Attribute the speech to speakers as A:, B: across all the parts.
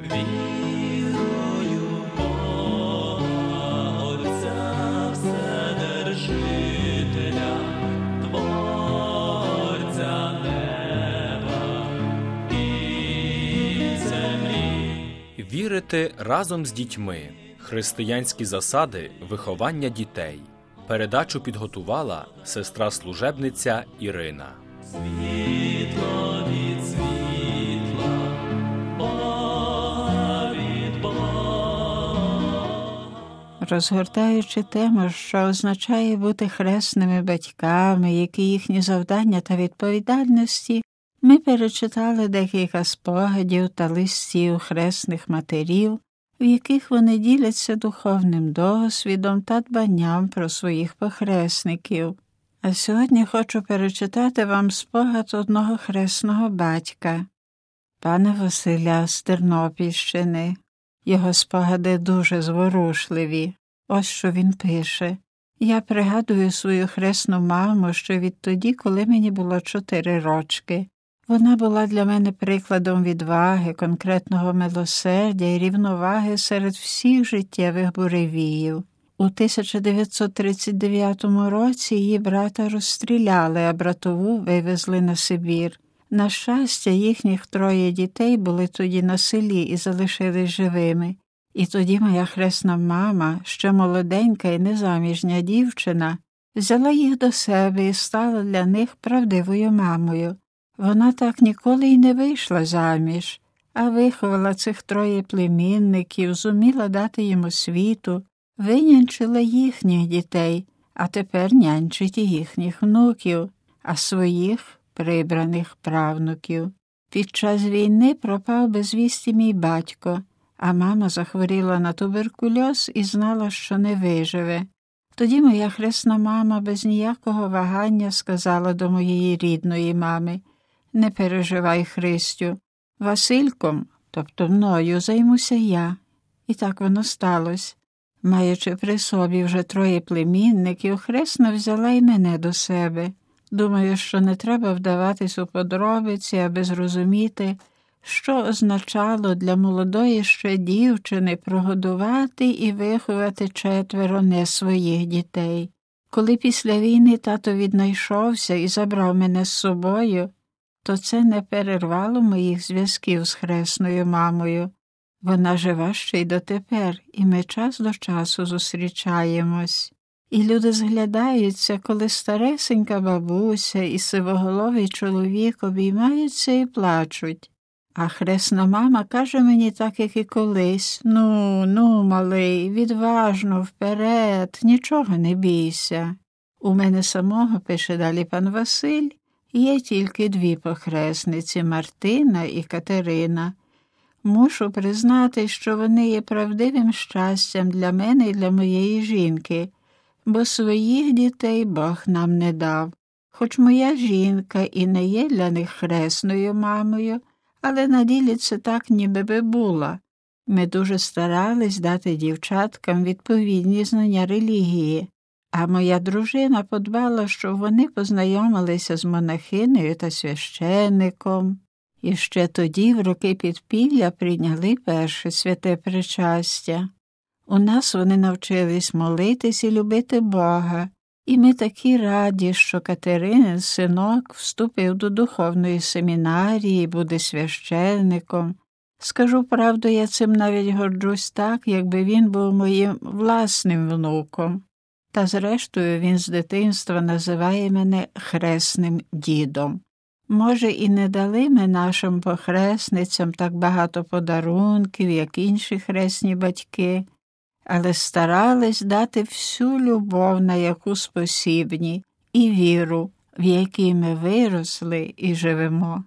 A: Вірую Бога, Отця Вседержителя, Творця неба і землі.
B: Вірити разом з дітьми. Християнські засади виховання дітей. Передачу підготувала сестра служебниця Ірина.
A: Світло
C: Розгортаючи тему, що означає бути хресними батьками, які їхні завдання та відповідальності, ми перечитали декілька спогадів та листів хресних матерів, в яких вони діляться духовним досвідом та дбанням про своїх похресників. А сьогодні хочу перечитати вам спогад одного хресного батька, пана Василя з Тернопільщини. Його спогади дуже зворушливі. Ось що він пише. Я пригадую свою хресну маму ще відтоді, коли мені було чотири рочки. Вона була для мене прикладом відваги, конкретного милосердя і рівноваги серед всіх життєвих буревіїв. У 1939 році її брата розстріляли, а братову вивезли на Сибір. На щастя, їхніх троє дітей були тоді на селі і залишились живими. І тоді моя хресна мама, ще молоденька і незаміжня дівчина, взяла їх до себе і стала для них правдивою мамою. Вона так ніколи й не вийшла заміж, а виховала цих троє племінників, зуміла дати їм освіту, винянчила їхніх дітей, а тепер нянчить і їхніх внуків, а своїх прибраних правнуків. Під час війни пропав без вісті мій батько, а мама захворіла на туберкульоз і знала, що не виживе. Тоді моя хресна мама без ніякого вагання сказала до моєї рідної мами Не переживай, Христю, Васильком, тобто мною, займуся я. І так воно сталося. Маючи при собі вже троє племінників, хресна взяла й мене до себе. Думаю, що не треба вдаватись у подробиці, аби зрозуміти, що означало для молодої ще дівчини прогодувати і виховати четверо не своїх дітей. Коли після війни тато віднайшовся і забрав мене з собою, то це не перервало моїх зв'язків з хресною мамою. Вона жива ще й дотепер, і ми час до часу зустрічаємось. І люди зглядаються, коли старесенька бабуся і сивоголовий чоловік обіймаються і плачуть. А хресна мама каже мені так, як і колись Ну, ну, малий, відважно, вперед, нічого не бійся. У мене самого, пише далі пан Василь, є тільки дві похресниці Мартина і Катерина. Мушу признати, що вони є правдивим щастям для мене і для моєї жінки, бо своїх дітей Бог нам не дав. Хоч моя жінка і не є для них хресною мамою, але на ділі це так, ніби би була. Ми дуже старались дати дівчаткам відповідні знання релігії, а моя дружина подбала, щоб вони познайомилися з монахинею та священником. І ще тоді, в роки підпілля, прийняли перше святе причастя. У нас вони навчились молитись і любити Бога, і ми такі раді, що Катеринин синок вступив до духовної семінарії, і буде священником. Скажу правду, я цим навіть горджусь так, якби він був моїм власним внуком. Та зрештою він з дитинства називає мене хресним дідом. Може, і не дали ми нашим похресницям так багато подарунків, як інші хресні батьки, але старались дати всю любов, на яку спосібні, і віру, в якій ми виросли і живемо.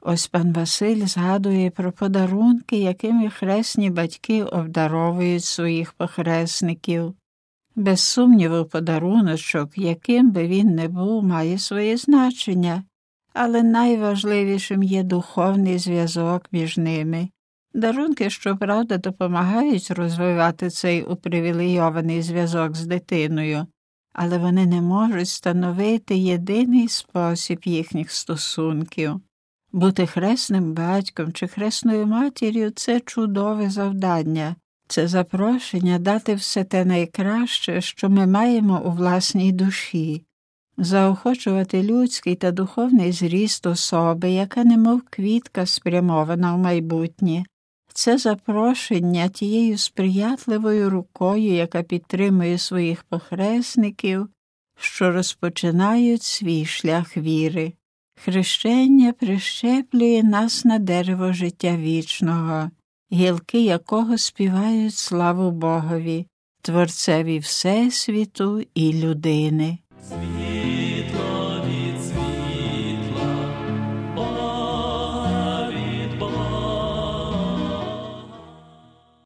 C: Ось пан Василь згадує про подарунки, якими хресні батьки обдаровують своїх похресників. Без сумніву, подаруночок, яким би він не був, має своє значення, але найважливішим є духовний зв'язок між ними. Дарунки, щоправда, допомагають розвивати цей упривілейований зв'язок з дитиною, але вони не можуть становити єдиний спосіб їхніх стосунків. Бути хресним батьком чи хресною матір'ю це чудове завдання, це запрошення дати все те найкраще, що ми маємо у власній душі, заохочувати людський та духовний зріст особи, яка немов квітка спрямована в майбутнє. Це запрошення тією сприятливою рукою, яка підтримує своїх похресників, що розпочинають свій шлях віри. Хрещення прищеплює нас на дерево життя вічного, гілки якого співають славу Богові, Творцеві Всесвіту і людини.